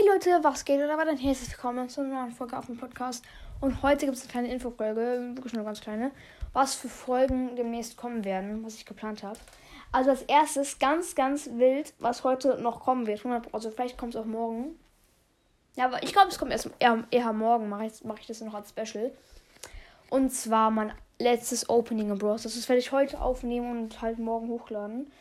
Hey Leute, was geht? Oder war dann herzlich willkommen zu einer neuen Folge auf dem Podcast. Und heute gibt es eine kleine Infofolge, wirklich nur ganz kleine, was für Folgen demnächst kommen werden, was ich geplant habe. Also als erstes ganz, ganz wild, was heute noch kommen wird. Also vielleicht kommt es auch morgen. Ja, aber ich glaube, es kommt erst eher, eher morgen, mache ich, mach ich das noch als Special. Und zwar mein letztes Opening im Bros. Das werde ich heute aufnehmen und halt morgen hochladen.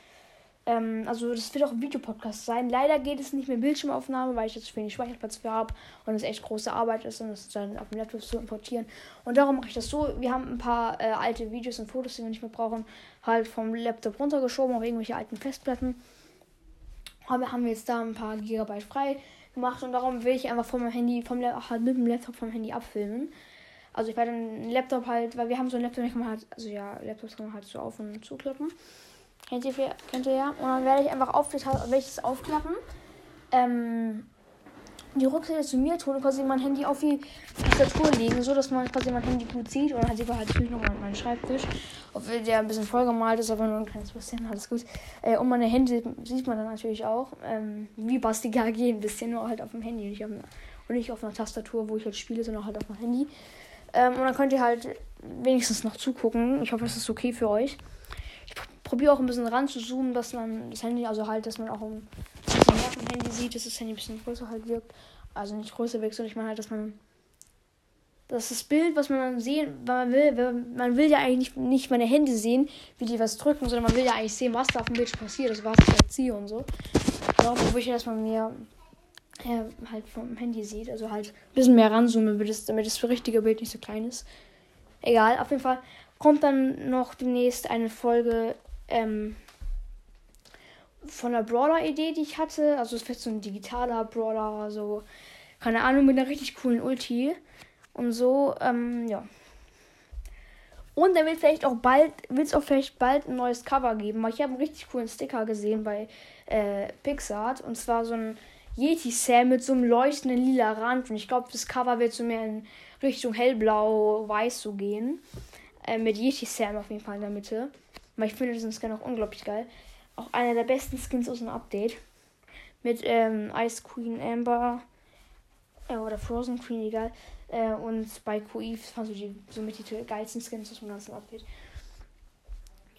Ähm, also das wird auch ein Videopodcast sein. Leider geht es nicht mehr Bildschirmaufnahme, weil ich jetzt wenig Speicherplatz für habe und es echt große Arbeit ist und es dann auf dem Laptop zu importieren. Und darum mache ich das so. Wir haben ein paar äh, alte Videos und Fotos, die wir nicht mehr brauchen, halt vom Laptop runtergeschoben auf irgendwelche alten Festplatten. Aber haben wir jetzt da ein paar Gigabyte frei gemacht und darum will ich einfach von meinem Handy, vom halt mit dem Laptop vom Handy abfilmen. Also ich werde einen Laptop halt, weil wir haben so einen Laptop, den kann man halt, also ja, Laptops kann man halt so auf und zuklippen. Kennt ihr, kennt ihr ja? Und dann werde ich einfach auf, welches aufklappen. Ähm, die Rückseite zu mir tun und quasi mein Handy auf die Tastatur legen, so dass man quasi mein Handy gut sieht. Und dann sieht man halt natürlich noch meinen Schreibtisch, obwohl der ein bisschen vollgemalt ist, aber nur ein kleines bisschen, alles gut. Äh, und meine Hände sieht man dann natürlich auch, ähm, wie Basti KG ein bisschen, nur halt auf dem Handy nicht auf, und nicht auf einer Tastatur, wo ich halt spiele, sondern halt auf dem Handy. Ähm, und dann könnt ihr halt wenigstens noch zugucken. Ich hoffe, das ist okay für euch probiere auch ein bisschen ran zu zoomen, dass man das Handy, also halt, dass man auch ein bisschen mehr vom Handy sieht, dass das Handy ein bisschen größer halt wirkt. Also nicht größer wirkt, sondern ich meine halt, dass man dass das Bild, was man dann sehen, weil man will, man will ja eigentlich nicht, nicht meine Hände sehen, wie die was drücken, sondern man will ja eigentlich sehen, was da auf dem Bildschirm passiert, also was ich halt ziehe und so. Darum will ich, dass man mir ja, halt vom Handy sieht, also halt ein bisschen mehr ranzoomen, damit das, damit das richtige Bild nicht so klein ist. Egal, auf jeden Fall kommt dann noch demnächst eine Folge ähm, von der Brawler-Idee, die ich hatte. Also es wird so ein digitaler Brawler, so, keine Ahnung, mit einer richtig coolen Ulti. Und so, ähm, ja. Und dann wird vielleicht auch bald, wird es auch vielleicht bald ein neues Cover geben, weil ich habe einen richtig coolen Sticker gesehen bei äh, Pixar. Und zwar so ein Yeti-Sam mit so einem leuchtenden lila Rand. Und ich glaube, das Cover wird so mehr in Richtung hellblau-weiß so gehen. Äh, mit Yeti-Sam auf jeden Fall in der Mitte. Aber ich finde diesen Skin auch unglaublich geil. Auch einer der besten Skins aus dem Update. Mit ähm, Ice Queen Amber. Äh, oder Frozen Queen, egal. Äh, und bei QI fand die somit die geilsten Skins aus dem ganzen Update.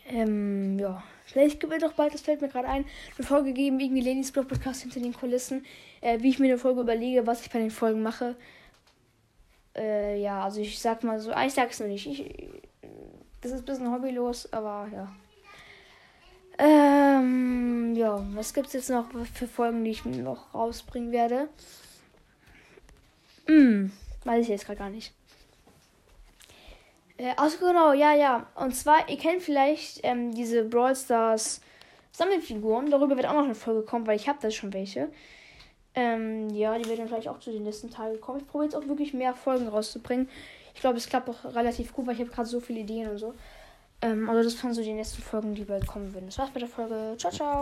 Ähm, ja. Vielleicht wird doch bald, das fällt mir gerade ein, eine Folge geben, irgendwie Ladies Blog Podcast hinter den Kulissen. Äh, wie ich mir eine Folge überlege, was ich bei den Folgen mache. Äh, ja, also ich sag mal so, ich sag's noch nicht. Ich, das ist ein bisschen hobbylos, aber ja. Ähm, ja, was gibt es jetzt noch für Folgen, die ich noch rausbringen werde? Hm, weiß ich jetzt gerade gar nicht. Äh, also genau, ja, ja. Und zwar, ihr kennt vielleicht ähm, diese Brawl Stars Sammelfiguren. Darüber wird auch noch eine Folge kommen, weil ich habe da schon welche. Ähm, ja, die werden vielleicht auch zu den nächsten Tagen kommen. Ich probiere jetzt auch wirklich mehr Folgen rauszubringen. Ich glaube, es klappt auch relativ gut, weil ich habe gerade so viele Ideen und so. Ähm, also das waren so die nächsten Folgen, die bald kommen würden. Das war's mit der Folge. Ciao, ciao.